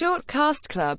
Short Cast Club.